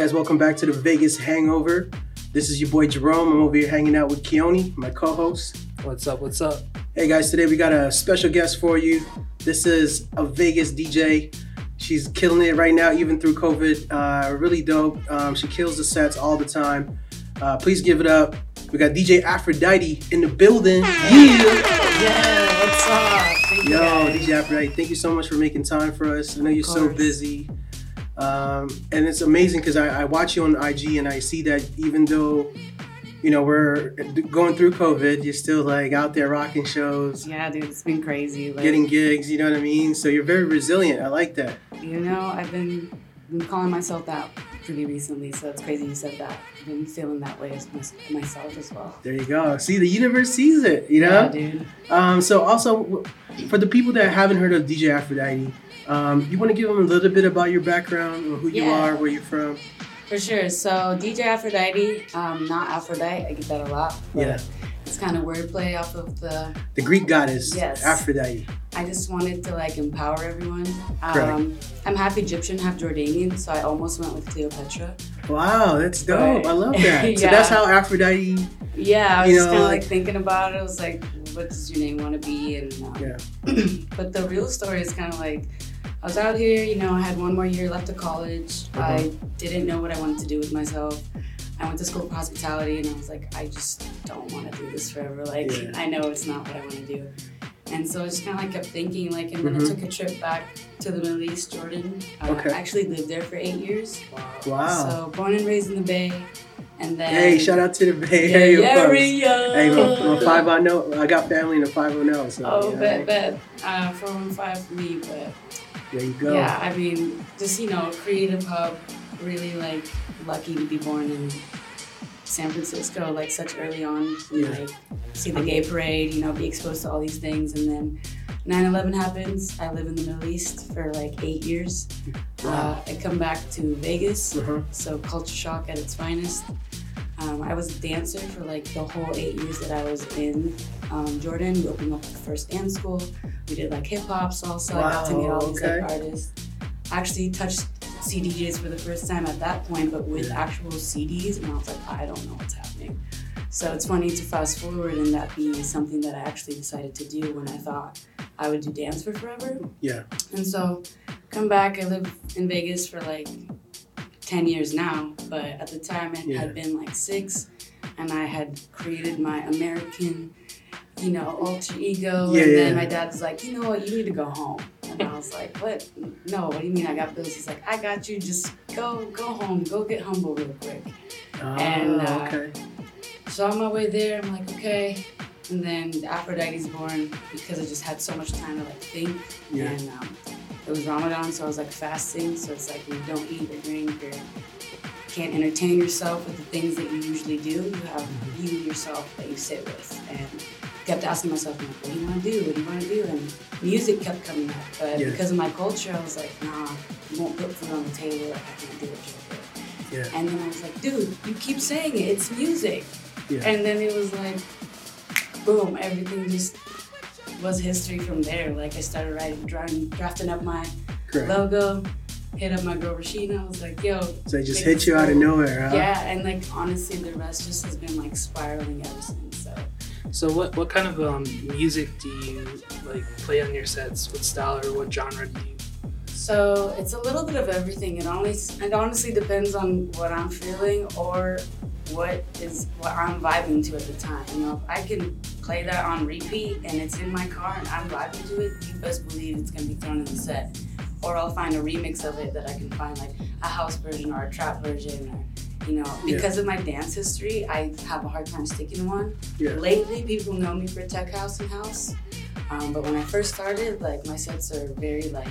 guys, welcome back to the Vegas Hangover. This is your boy Jerome. I'm over here hanging out with Keone, my co-host. What's up? What's up? Hey guys, today we got a special guest for you. This is a Vegas DJ. She's killing it right now, even through COVID. Uh, really dope. Um, she kills the sets all the time. Uh, please give it up. We got DJ Afrodyte in the building. Yeah. Yeah, what's up? Thank Yo, guys. DJ Afrodyte, thank you so much for making time for us. I know you're so busy. Um, and it's amazing because I, I watch you on IG and I see that even though, you know, we're going through COVID, you're still like out there rocking shows, Yeah, dude, it's been crazy. Like, getting gigs, you know what I mean? So you're very resilient. I like that. you know, I've been been calling myself that pretty recently, so it's crazy you said that. I've been feeling that way as my, myself as well. There you go. See, the universe sees it, you know? Yeah, dude. Um, so also, for the people that haven't heard of DJ Afrodyte, um, you want to give them a little bit about your background, or who you Yeah. are, where you're from? For sure. So DJ Afrodyte, um, not Aphrodite. I get that a lot. Yeah. It's kind of wordplay off of the. The Greek goddess, Yes. Aphrodite. I just wanted to like empower everyone. Um, I'm half Egyptian, half Jordanian, so I almost went with Cleopatra. Wow, that's dope. Right. I love that. yeah. So that's how Afrodyte. Yeah, I was You just kind of like- like thinking about it. I was like, what does your name want to be? And um, Yeah. but the real story is kind of like I was out here, you know, I had one more year left of college. Uh-huh. I didn't know what I wanted to do with myself. I went to school for hospitality and I was like, I just don't want to do this forever. Like, Yeah. I know it's not what I want to do. And so I just kind of like kept thinking, like, and then Mhm. I took a trip back to the Middle East, Jordan. Uh, Okay. I actually lived there for eight years. Wow. So born and raised in the Bay. And then. hey, shout out to the Bay Yeah, Area yeah, folks. Hey, I'm a five I know. I got family in the five I know. So Oh, yeah, bet, bet. Uh, 415 for me, but there you go. yeah, I mean, just, you know, creative hub, really like lucky to be born in San Francisco, like such early on. Yeah. Like, see the gay parade, you know, be exposed to all these things. And then 9 11 happens. I live in the Middle East for like eight years. Wow. Uh, I come back to Vegas, Uh-huh. so culture shock at its finest. Um, I was a dancer for like the whole eight years that I was in um, Jordan. We opened up the first dance school. We did like hip hop, salsa. I got to meet all these okay. like artists. I actually touched CDJs for the first time at that point, but with actual CDs, and I was like, I don't know what's happening. So it's funny to fast forward and that be something that I actually decided to do when I thought I would do dance for forever. Yeah. And so, come back. I lived in Vegas for like 10 years now, but at the time it Yeah. had been like six, and I had created my American, you know, alter ego. Yeah, and then my dad was like, you know what, you need to go home. And I was like, what? No, what do you mean I got bills? He's like, I got you. Just go, go home. Go get humble real quick. Oh, And, uh, okay. So on my way there, I'm like, okay. And then Afrodyte's born because I just had so much time to like think. Yeah. And um, it was Ramadan, so I was like fasting. So it's like you don't eat or drink or can't entertain yourself with the things that you usually do. You have Mm-hmm. you yourself that you sit with. And kept asking myself, like, what do you want to do? What do you want to do? And music kept coming up. But Yeah. because of my culture, I was like, nah, you won't put food on the table. I can't do it. Yeah. And then I was like, dude, you keep saying it. It's music. Yeah. And then it was like, boom, everything just was history from there. Like I started writing, drawing, drafting up my Correct. logo, hit up my girl Rashina. I was like, yo, So it just hit you out of nowhere, huh? yeah. And like honestly, the rest just has been like spiraling ever since. So what what kind of um, music do you like play on your sets? What style or what genre do you? So it's a little bit of everything. It only it honestly depends on what I'm feeling or what is what I'm vibing to at the time. You know, if I can play that on repeat and it's in my car and I'm vibing to it, you best believe it's gonna be thrown in the set. Or I'll find a remix of it that I can find like a house version or a trap version you know, Yeah. because of my dance history, I have a hard time sticking to one. Yeah. Lately, people know me for tech house and house, um, but when I first started, like my sets are very like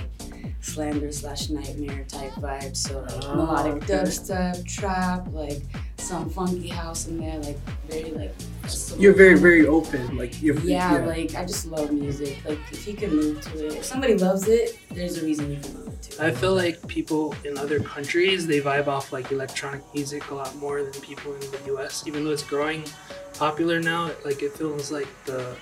slander slash NGHTMRE type vibes. So like Oh, melodic okay. dubstep, trap, like some funky house in there, like very like. You're very, very open. Like you're. Yeah, like I just love music. Like if you can move to it, if somebody loves it, there's a reason you can move to it. I feel like people in other countries they vibe off like electronic music a lot more than people in the U.S. Even though it's growing popular now, like it feels like the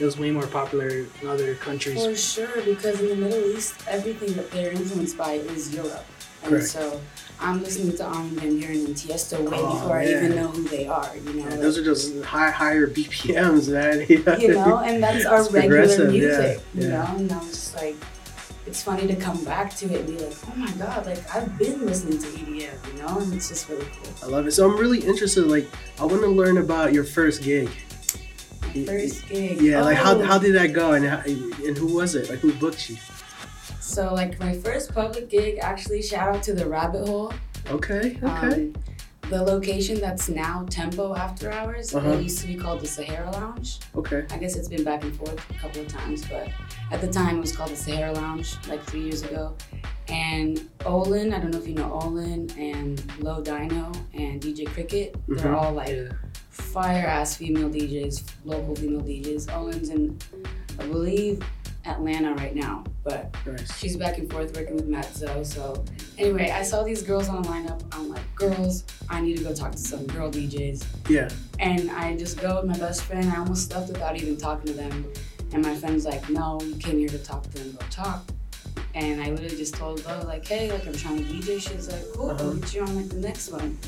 it was way more popular in other countries. For sure, because in the Middle East, everything that they're influenced by is Europe. And Correct. so I'm listening to Armin van Buuren and Tiesto way Oh, before I even know who they are. You know, Yeah, like- those are just high, higher BPMs, man. you know, and that's our It's regular progressive, yeah, music, you know. And I was just like, it's funny to come back to it and be like, oh my god, like I've been listening to EDM, you know, and it's just really cool. I love it. So I'm really interested. Like, I want to learn about your first gig. First gig, Yeah, like how, Oh. how did that go, and how, and who was it? Like, who booked you? So like my first public gig, actually, shout out to the Rabbit Hole. Okay, okay. Um, the location that's now Tempo After Hours. Uh-huh. It used to be called the Sahara Lounge. Okay. I guess it's been back and forth a couple of times, but at the time it was called the Sahara Lounge, like three years ago. And Olin, I don't know if you know Olin, and Low Dino, and DJ Cricket, they're Mhm. all like Yeah. fire ass female DJs, local female DJs. Olin's in, I believe, Atlanta right now, but Nice. she's back and forth working with Matt Zoe. So anyway, I saw these girls on the lineup. I'm like, girls, I need to go talk to some girl DJs. Yeah. And I just go with my best friend. I almost left without even talking to them. And my friend's like, no, you came here to talk to them, go talk. And I literally just told her, like, hey, like I'm trying to DJ. She's like, cool, Uh-huh. I'll get you on like the next one.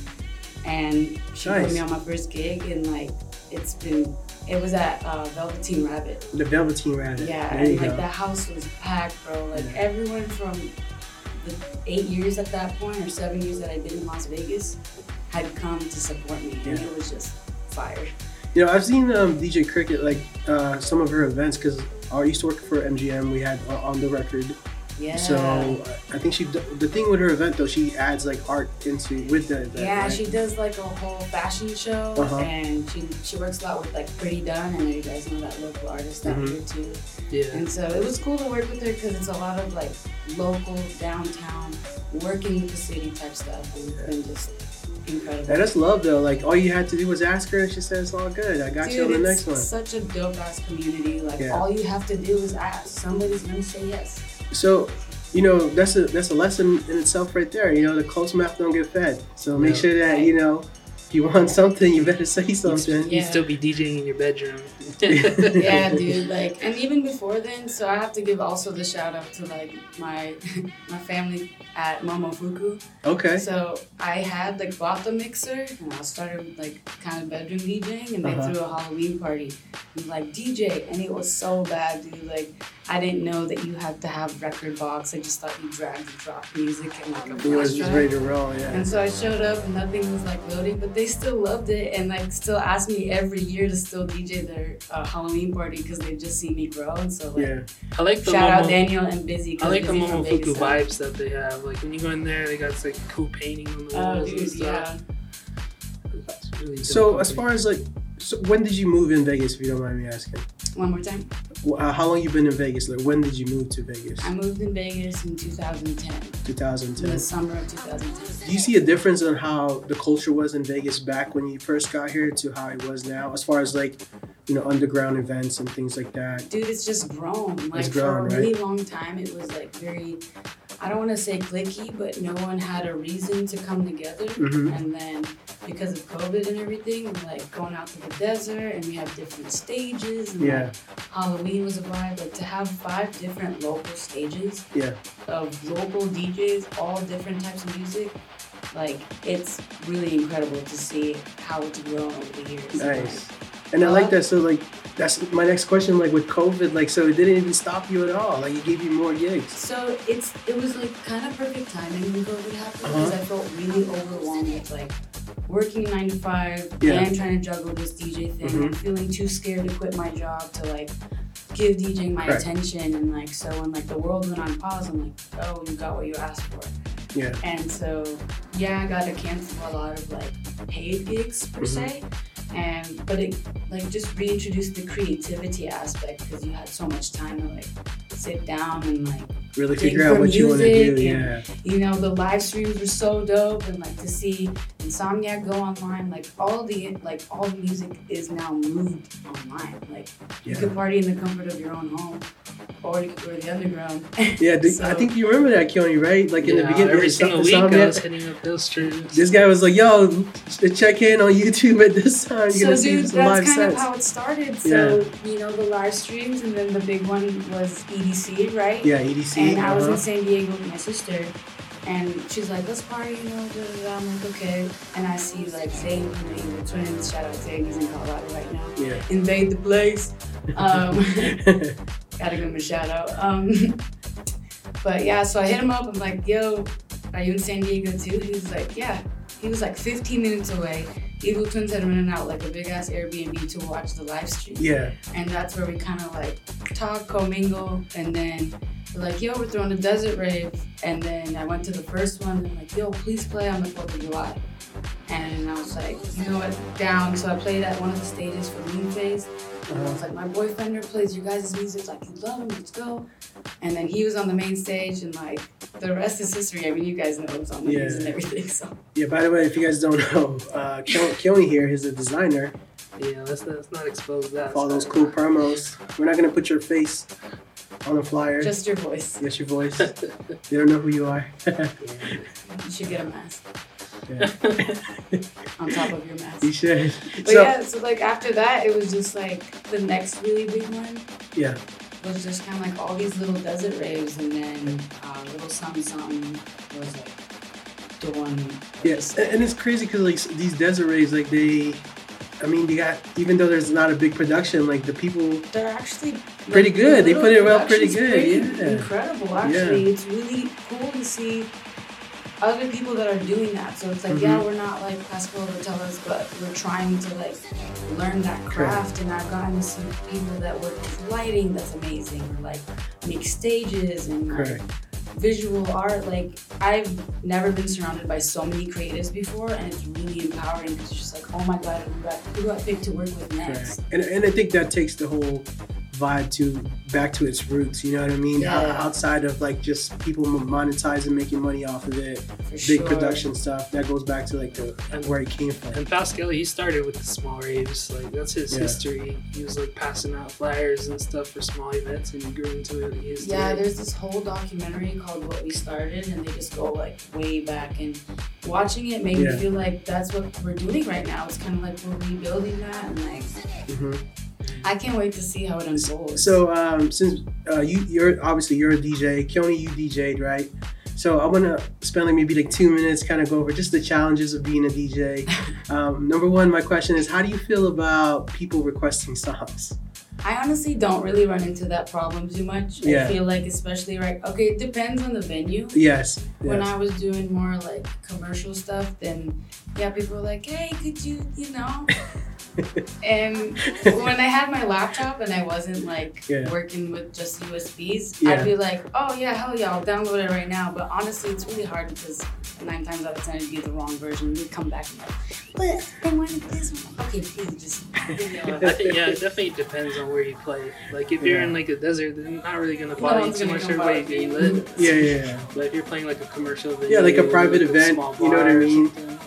And she put me on my first gig and like it's been it was at uh, Velveteen Rabbit. The Velveteen Rabbit. Yeah, There and like go. that house was packed, bro. Like Yeah. everyone from the eight years at that point or seven years that I'd been in Las Vegas had come to support me, and it was just fire. You know, I've seen um, DJ Cricket like uh, some of her events because I used to work for MGM. We had uh, on the record. Yeah. So I think she the thing with her event though she adds like art into with the event. yeah, right? she does like a whole fashion show, Uh-huh. and she she works a lot with like Pretty Done. I know you guys know that local artist out Mhm. here too. Yeah. And so it was cool to work with her because it's a lot of like local downtown, working with the city type stuff, and it's been just incredible. Yeah, that's love though. Like all you had to do was ask her, and she said it's all good. I got you on the it's next one. such a dope ass community. Like Yeah. all you have to do is ask. Somebody's gonna say yes. So, you know, that's a that's a lesson in itself right there. You know, the close mouth don't get fed. So make sure that you know, if you want something, you better say something. You Yeah. still be DJing in your bedroom. yeah, dude. Like, and even before then, so I have to give also the shout out to like my my family at Momofuku. Okay. So I had like bought the mixer and I started like kind of bedroom DJing, and they Uh-huh. threw a Halloween party. And like DJ, and it was so bad, dude. Like I didn't know that you had to have rekordbox. I just thought you dragged and dropped music and like a It was just drive. ready to roll. Yeah. And so I showed up and nothing was like loading, but they still loved it and like still asked me every year to still DJ their uh, Halloween party because they've just seen me grow. And so like, Yeah. I like the shout out Daniel and Busy. I like the Busy from Momofuku Vegas, vibes that they have. Like when you go in there, they got like cool painting on the Oh, walls and stuff. yeah. It's really So as far as like, so when did you move in Vegas? If you don't mind me asking. One more time. Uh, how long you been in Vegas? Like when did you move to Vegas? I moved in Vegas in 2010, in 2010. the summer of 2010. Do you see a difference in how the culture was in Vegas back when you first got here to how it was now, as far as like, you know, underground events and things like that? Dude, it's just grown. Like It's grown, for a really long time, it was like very. I don't want to say clicky, but no one had a reason to come together. Mhm. And then because of COVID and everything, like going out to the desert, and we have different stages. And Yeah, like, Halloween was a vibe. Like to have five different local stages yeah. of local DJs, all different types of music. Like it's really incredible to see how it's grown over the years. Nice. And I like that. So like, that's my next question. Like with COVID, like, so it didn't even stop you at all. Like it gave you more gigs. So it's it was like kind of perfect timing when COVID happened because Uh-huh. I felt really overwhelmed with like working nine to five Yeah. and trying to juggle this DJ thing Mhm. and feeling too scared to quit my job to like give DJing my Right. attention and like so when like the world went on pause I'm like oh you got what you asked for Yeah. and so yeah I got to cancel a lot of like paid gigs per Mhm. se and but it like just reintroduced the creativity aspect because you had so much time to like sit down and like Really figure out what you want to do. music Yeah. you know the live streams were so dope and like to see insomniac go online like all the like all the music is now moved online like you can party in the comfort of your own home or you could go to the underground Yeah. the- I think you remember that, Keone, right? Like in the beginning, every single the week I was hitting up those streams. This guy was like, "Yo, check in on YouTube at this time. You're so gonna see dude some live that's kind sets." of how it started so you know the live streams and then the big one was edc right yeah, EDC. And I was uh-huh. in San Diego with my sister, And she's like, let's party, you know, da, da, da. I'm like, okay. And I see like Zane and the Evil Twins, shout out Zane, he's in Colorado right now. Yeah. Invade the place. Um, gotta give him a shout out. Um, but yeah, so I hit him up. I'm like, yo, are you in San Diego too? He was like, yeah. He was like 15 minutes away. Evil Twins had rented out like a big ass Airbnb to watch the live stream. yeah. And that's where we kind of like talk, commingle, and then we're like, yo, we're throwing a desert rave. And then I went to the first one and like, yo, please play on the 4th of July. And I was like, you know what, down. So I played at one of the stages for Moon Phase. And I was like, my boyfriend plays your guys' music. Like, you love him, let's go. And then he was on the main stage, and like, the rest is history. I mean, you guys know it was on the Yeah. news and everything. So, Yeah, by the way, if you guys don't know, uh, Kel- Kelly here is a designer Yeah, let's not, let's not expose that. all those cool promos. We're not going to put your face on the flyer. just your voice. yes, your voice. they don't know who you are. You should get a mask yeah. on top of your mask. You should. But So, yeah, so like after that, it was just like the next really big one yeah. was just kind of like all these little desert raves, and then uh, little something something was like the one. Yes, and and it's crazy because like these desert raves, like they, I mean, they got even though there's not a big production, like the people. They're actually Pretty the good. They put it well pretty good, pretty yeah. Incredible, actually. It's really cool to see other people that are doing that. So it's like, yeah, Mhm. we're not like classical guitarists, but we're trying to like learn that craft. And I've gotten to see people that work with lighting that's amazing, or like make stages and like, visual art. Like I've never been surrounded by so many creatives before, and it's really empowering because it's just like, oh my god, who got who got picked to work with next? And and I think that takes the whole vibe to back to its roots. You know what I mean? Yeah. outside of like just people monetizing, making money off of it, For big sure. production stuff. That goes back to like the where it came from. And Pasquale, he started with the small raves. Like that's his Yeah. history. He was like passing out flyers and stuff for small events, and he grew into it. He is Yeah, today. there's this whole documentary called What We Started, and they just go like way back. And watching it made Yeah. me feel like that's what we're doing right now. It's kind of like we're rebuilding that, and like hmm I can't wait to see how it unfolds. So um, since uh, you you're obviously you're a DJ, Keone, you DJ'd right? So I want to spend like maybe like two minutes, kind of go over just the challenges of being a DJ. Um, number one, my question is, how do you feel about people requesting songs? I honestly don't really run into that problem too much. Yeah. I feel like, especially right, okay, it depends on the venue. Yes. When yes. I was doing more like commercial stuff, then yeah, people were like, "Hey, could you, you know?" and when I had my laptop and I wasn't like Yeah. working with just USBs, Yeah. I'd be like, "Oh yeah, hell yeah, I'll download it right now." But honestly, it's really hard because nine times out of ten it'd be the wrong version. You'd come back and like, "But I wanted this one." Okay, please just. You know, I think yeah, it definitely depends on where you play. Like if you're Yeah. in like a desert, then not really gonna No bother you one's too gonna much. come Everybody you. getting lit. yeah, yeah, yeah. But if you're playing like a commercial Yeah, like a private like event, small you know what I mean? something, Yeah, they'll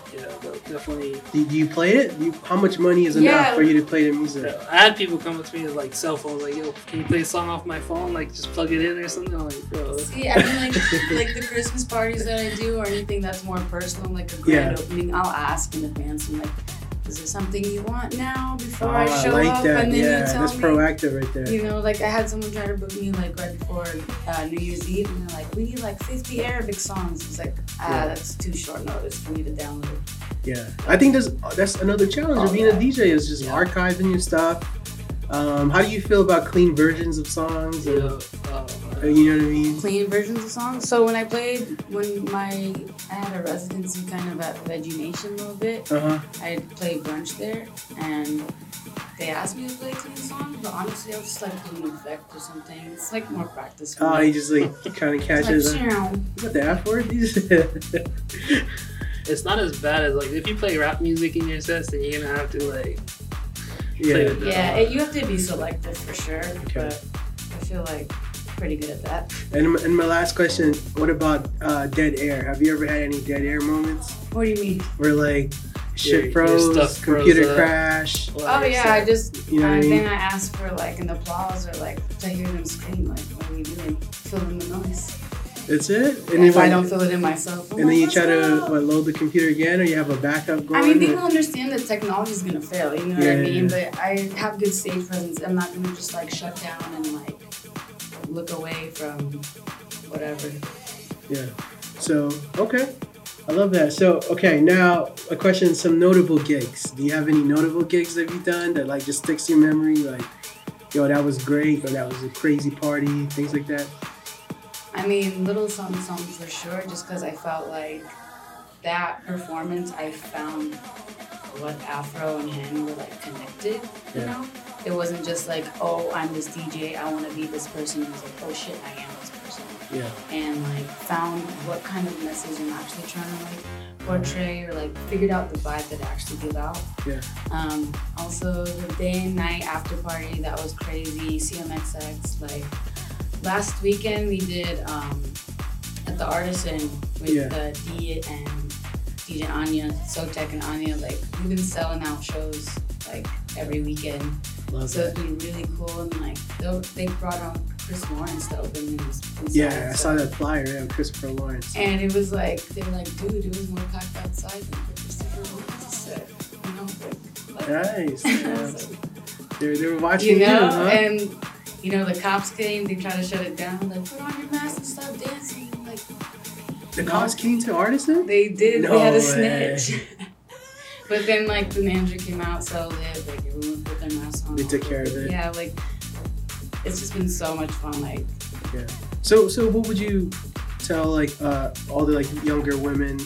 definitely. Do, do you play it? Do you, how much money is enough Yeah. for you to play the music? I had people come up to me with like cell phones, like, "Yo, can you play a song off my phone? Like, just plug it in or something." I'm like, bro, See, I mean, like, like the Christmas parties that I do, or anything that's more personal, like a grand Yeah. opening, I'll ask in advance. I'm like, "Is it something you want now before Oh, I I show like up?" that. And then Yeah, you tell that's me. proactive right there. You know, like I had someone try to book me like right before uh, New Year's Eve, and they're like, "We need like 50 Arabic songs." It's like, ah, Yeah. that's too short notice for me to download. Yeah, I think that's that's another challenge of Oh, being yeah. a DJ is just archiving your stuff. Um, how do you feel about clean versions of songs? yeah, Or, uh, uh, you know what I mean? Clean versions of songs. So when I played, when my I had a residency kind of at VegeNation a little bit, Uh huh. I played brunch there, and they asked me to play clean songs, but honestly, I'll just like put an effect or something. It's like more practice. For Oh, me. he just like kind of catches. like, "Shoo." what the F word? it's not as bad as like if you play rap music in your sets, then you're gonna have to like play yeah. with yeah, it, you have to be selective for sure, Okay. but I feel like pretty good at that. And, my- and my last question: What about uh, dead air? Have you ever had any dead air moments What do you mean? where like shit Your- your froze, stuff froze computer up. crash? Well, Oh yeah, I I just You know what I and mean? then I ask for like an applause or like to hear them scream, like what are you doing? Fill in the noise. That's it. And if I don't fill it in myself, I'm and then you try to what, load the computer again, or you have a backup going. I mean, or- people understand that technology is gonna fail. You know what Yeah, I yeah, mean? yeah. But I have good stage presence. I'm not gonna just like shut down and like look away from whatever. Yeah. So okay, I love that. So okay, now a question: some notable gigs. Do you have any notable gigs that you've done that like just sticks in your memory? Like, yo, that was great, or that was a crazy party, things like that. I mean, little something, something for sure. Just because I felt like that performance, I found what Afro and him were like connected. You Yeah. know, it wasn't just like, oh, I'm this DJ. I want to be this person. It was like, oh shit, I am this person. Yeah. and like found what kind of message I'm actually trying to like portray or like figured out the vibe that I actually give out. Yeah. Um, also the day and night after party that was crazy. CMXX like last weekend we did um, at the Artisan with Yeah. the D and DJ Anya, Sotek and Anya. Like we've been selling out shows like every weekend. Love So that. it's been really cool and like they they brought on Chris Lawrence to open these. Yeah, I so- saw that flyer. Yeah, Christopher Lawrence. and it was like they were like, dude, it was more packed outside than Christopher Lawrence said. You know, like, Nice. I was Yeah. like, They, were watching you you, know, huh? and you know the cops came. They tried to shut it down. Like, put on your mask and stop dancing. Like the cops came to Artisan. they did. No they had a snitch. but then like the manager came out, so they had like everyone put their masks on. They took care of it. Yeah, like it's just been so much fun. Like yeah. So, so what would you tell like uh, all the like younger women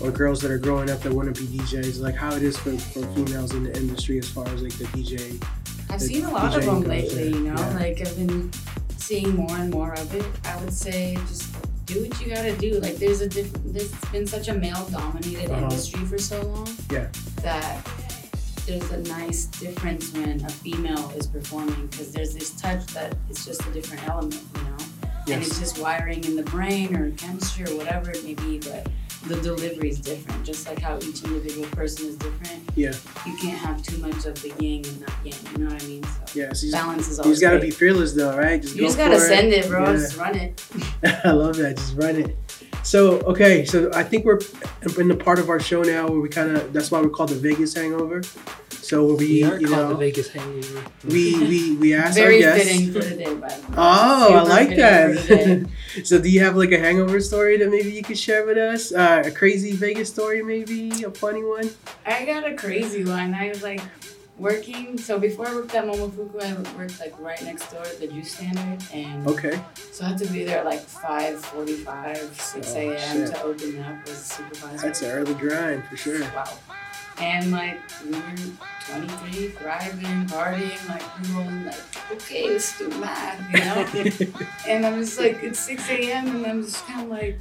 or girls that are growing up that want to be DJs, like how it is for, for females in the industry as far as like the DJ? I've seen a lot of them lately, you know, yeah. like I've been seeing more and more of it. I would say just do what you gotta do. Like there's a diff- there's been such a male dominated Uh-huh. industry for so long Yeah. that there's a nice difference when a female is performing because there's this touch that it's just a different element, you know? And it's just wiring in the brain or chemistry or whatever it may be, but the delivery is different, just like how each individual person is different. Yeah. You can't have too much of the yin and not yang, you know what I mean? So Yeah. So you balance is you always just gotta great. be fearless though, right? Just You just gotta send it, bro. Yeah. Just run it. I love that. Just run it. So okay, so I think we're in the part of our show now where we kind of that's why we're called the Vegas Hangover. So where we, We are you called the know, Vegas Hangover. we we we ask Very our guests. fitting for the day, by the way. Oh, I like fitting for the day. that. so, do you have like a hangover story that maybe you could share with us? Uh, a crazy Vegas story, maybe a funny one. I got a crazy one. I was like working. So before I worked at Momofuku, I worked like right next door at the Juice Standard, and Okay. so I had to be there like 5:45, 6 Oh, a.m. to open up as a supervisor. That's an early grind for sure. Wow. And like we were 23, thriving, partying, like we were all like, okay, let's do math, you know. And I'm just like, it's 6 a.m. and I'm just kind of like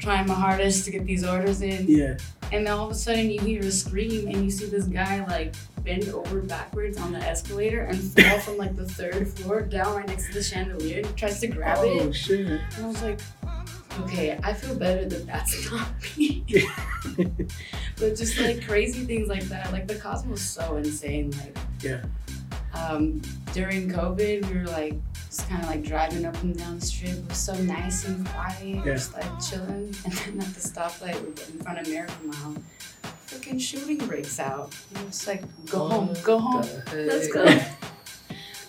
trying my hardest to get these orders in. yeah. And then all of a sudden you hear a scream and you see this guy like bend over backwards on the escalator and fall from like the third floor down right next to the chandelier and he tries to grab Oh it. Oh shit. And I was like, okay, I feel better that that's not me. but just like crazy things like that. Like the Cosmo was so insane. Like Yeah. Um, during COVID, we were like just kind of like driving up and down the strip. It was so nice and quiet, Yeah. just like chilling. And then at the stoplight in front of Miracle Mile, freaking shooting breaks out. And it was like, go home, go home, let's go.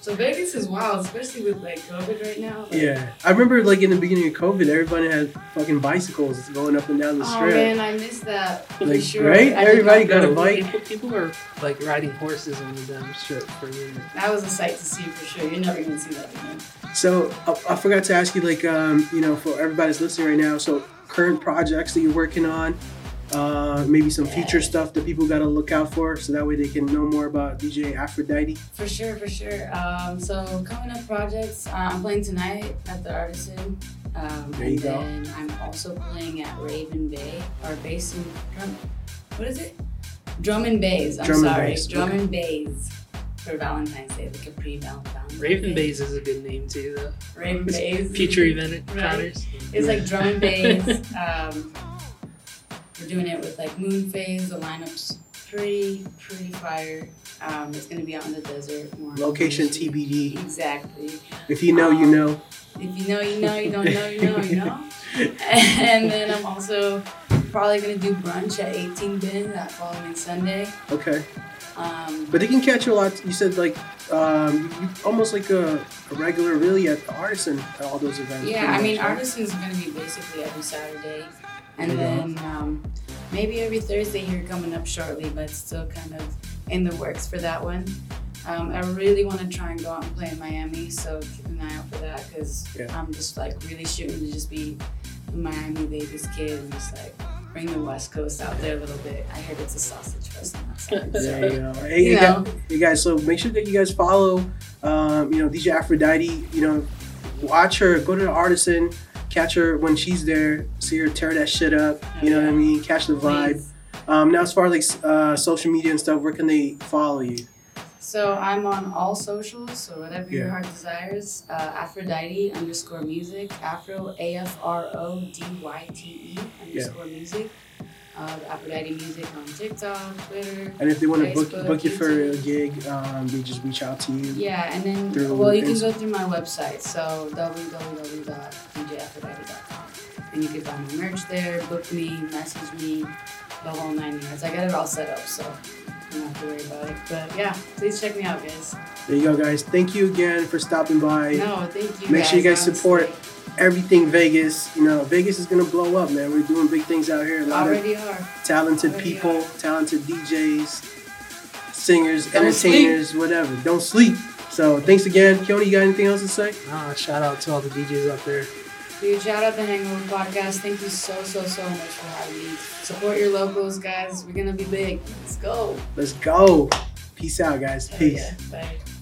So Vegas is wild, especially with like COVID right now. Like, Yeah. I remember like in the beginning of COVID, everybody had fucking bicycles going up and down the Oh strip. man, I missed that. For Like, sure. right? I Everybody got a bike. People, people are like riding horses on the damn strip for years. That was a sight to see for sure. You're never gonna see that again. So I, I forgot to ask you, like, um, you know, for everybody's listening right now, so current projects that you're working on, uh, maybe some future stuff that people got to look out for, so that way they can know more about DJ Afrodyte. For sure, for sure. Um, so coming up projects, uh, I'm playing tonight at the Artisan. Um, There you and go. then I'm also playing at Raven Bay, or Bass in Drum. What is it? Drum and Bays. I'm Drum and sorry, Bass, Drum okay. and Bays for Valentine's Day, like a pre-Valentine's. Raven Day. Bays is a good name too, though. Raven Bays. Future event Right. counters. It's like drum and bass. Um, we're doing it with like moon phase. The lineup's pretty, pretty fire. Um, it's gonna be out in the desert. More Location. TBD. Exactly. If you know, you Um, know. If you know, you know. You don't know, you know, you know. and then I'm also probably gonna do brunch at 18 Bin that following Sunday. Okay. Um, But they can catch you a lot. You said like um, you, you almost like a, a regular, really, at the Artisan at all those events. yeah, I mean, much, right? Artisan's gonna be basically every Saturday, and Yeah. then um, maybe every Thursday here coming up shortly, but still kind of in the works for that one. Um, I really want to try and go out and play in Miami, so keep an eye out for that because Yeah. I'm just like really shooting to just be Miami baby's kid and just like bring the West Coast out there a little bit. I heard it's a sausage fest on that side. so- There you go. Hey, You you, know. guys, you guys, so make sure that you guys follow, um, you know, DJ Afrodyte. You know, watch her, go to the Artisan, catch her when she's there, see her tear that shit up. You know what I mean? Catch the vibe. Um, now, as far as like uh, social media and stuff, where can they follow you? So I'm on all socials, so whatever your heart desires. Uh, Afrodyte underscore music, Afro A F R O D Y T E underscore music. Uh, Afrodyte music on TikTok, Twitter. And if they want to book book you for a gig, um, they just reach out to you. Yeah, and then Through well, you can go through my website, so www.djafrodyte.com, and you can buy my merch there, book me, message me, the whole nine yards. I got it all set up, so you don't have to worry about it. But yeah, please check me out, guys. There you go, guys. Thank you again for stopping by. No, thank you. Make sure you guys honestly. support everything Vegas. You know, Vegas is gonna blow up, man. We're doing big things out here. A lot of Already are. talented Already people, talented DJs, singers, Don't entertainers, whatever. Don't sleep. So thanks again, Keone. You got anything else to say? Nah, shout out to all the DJs out there. Dude, shout out the Hangover Podcast. Thank you so, so, so much for having me. Support your locals, guys. We're gonna be big. Let's go. Let's go. Peace out, guys. Hell Peace. yeah. Bye.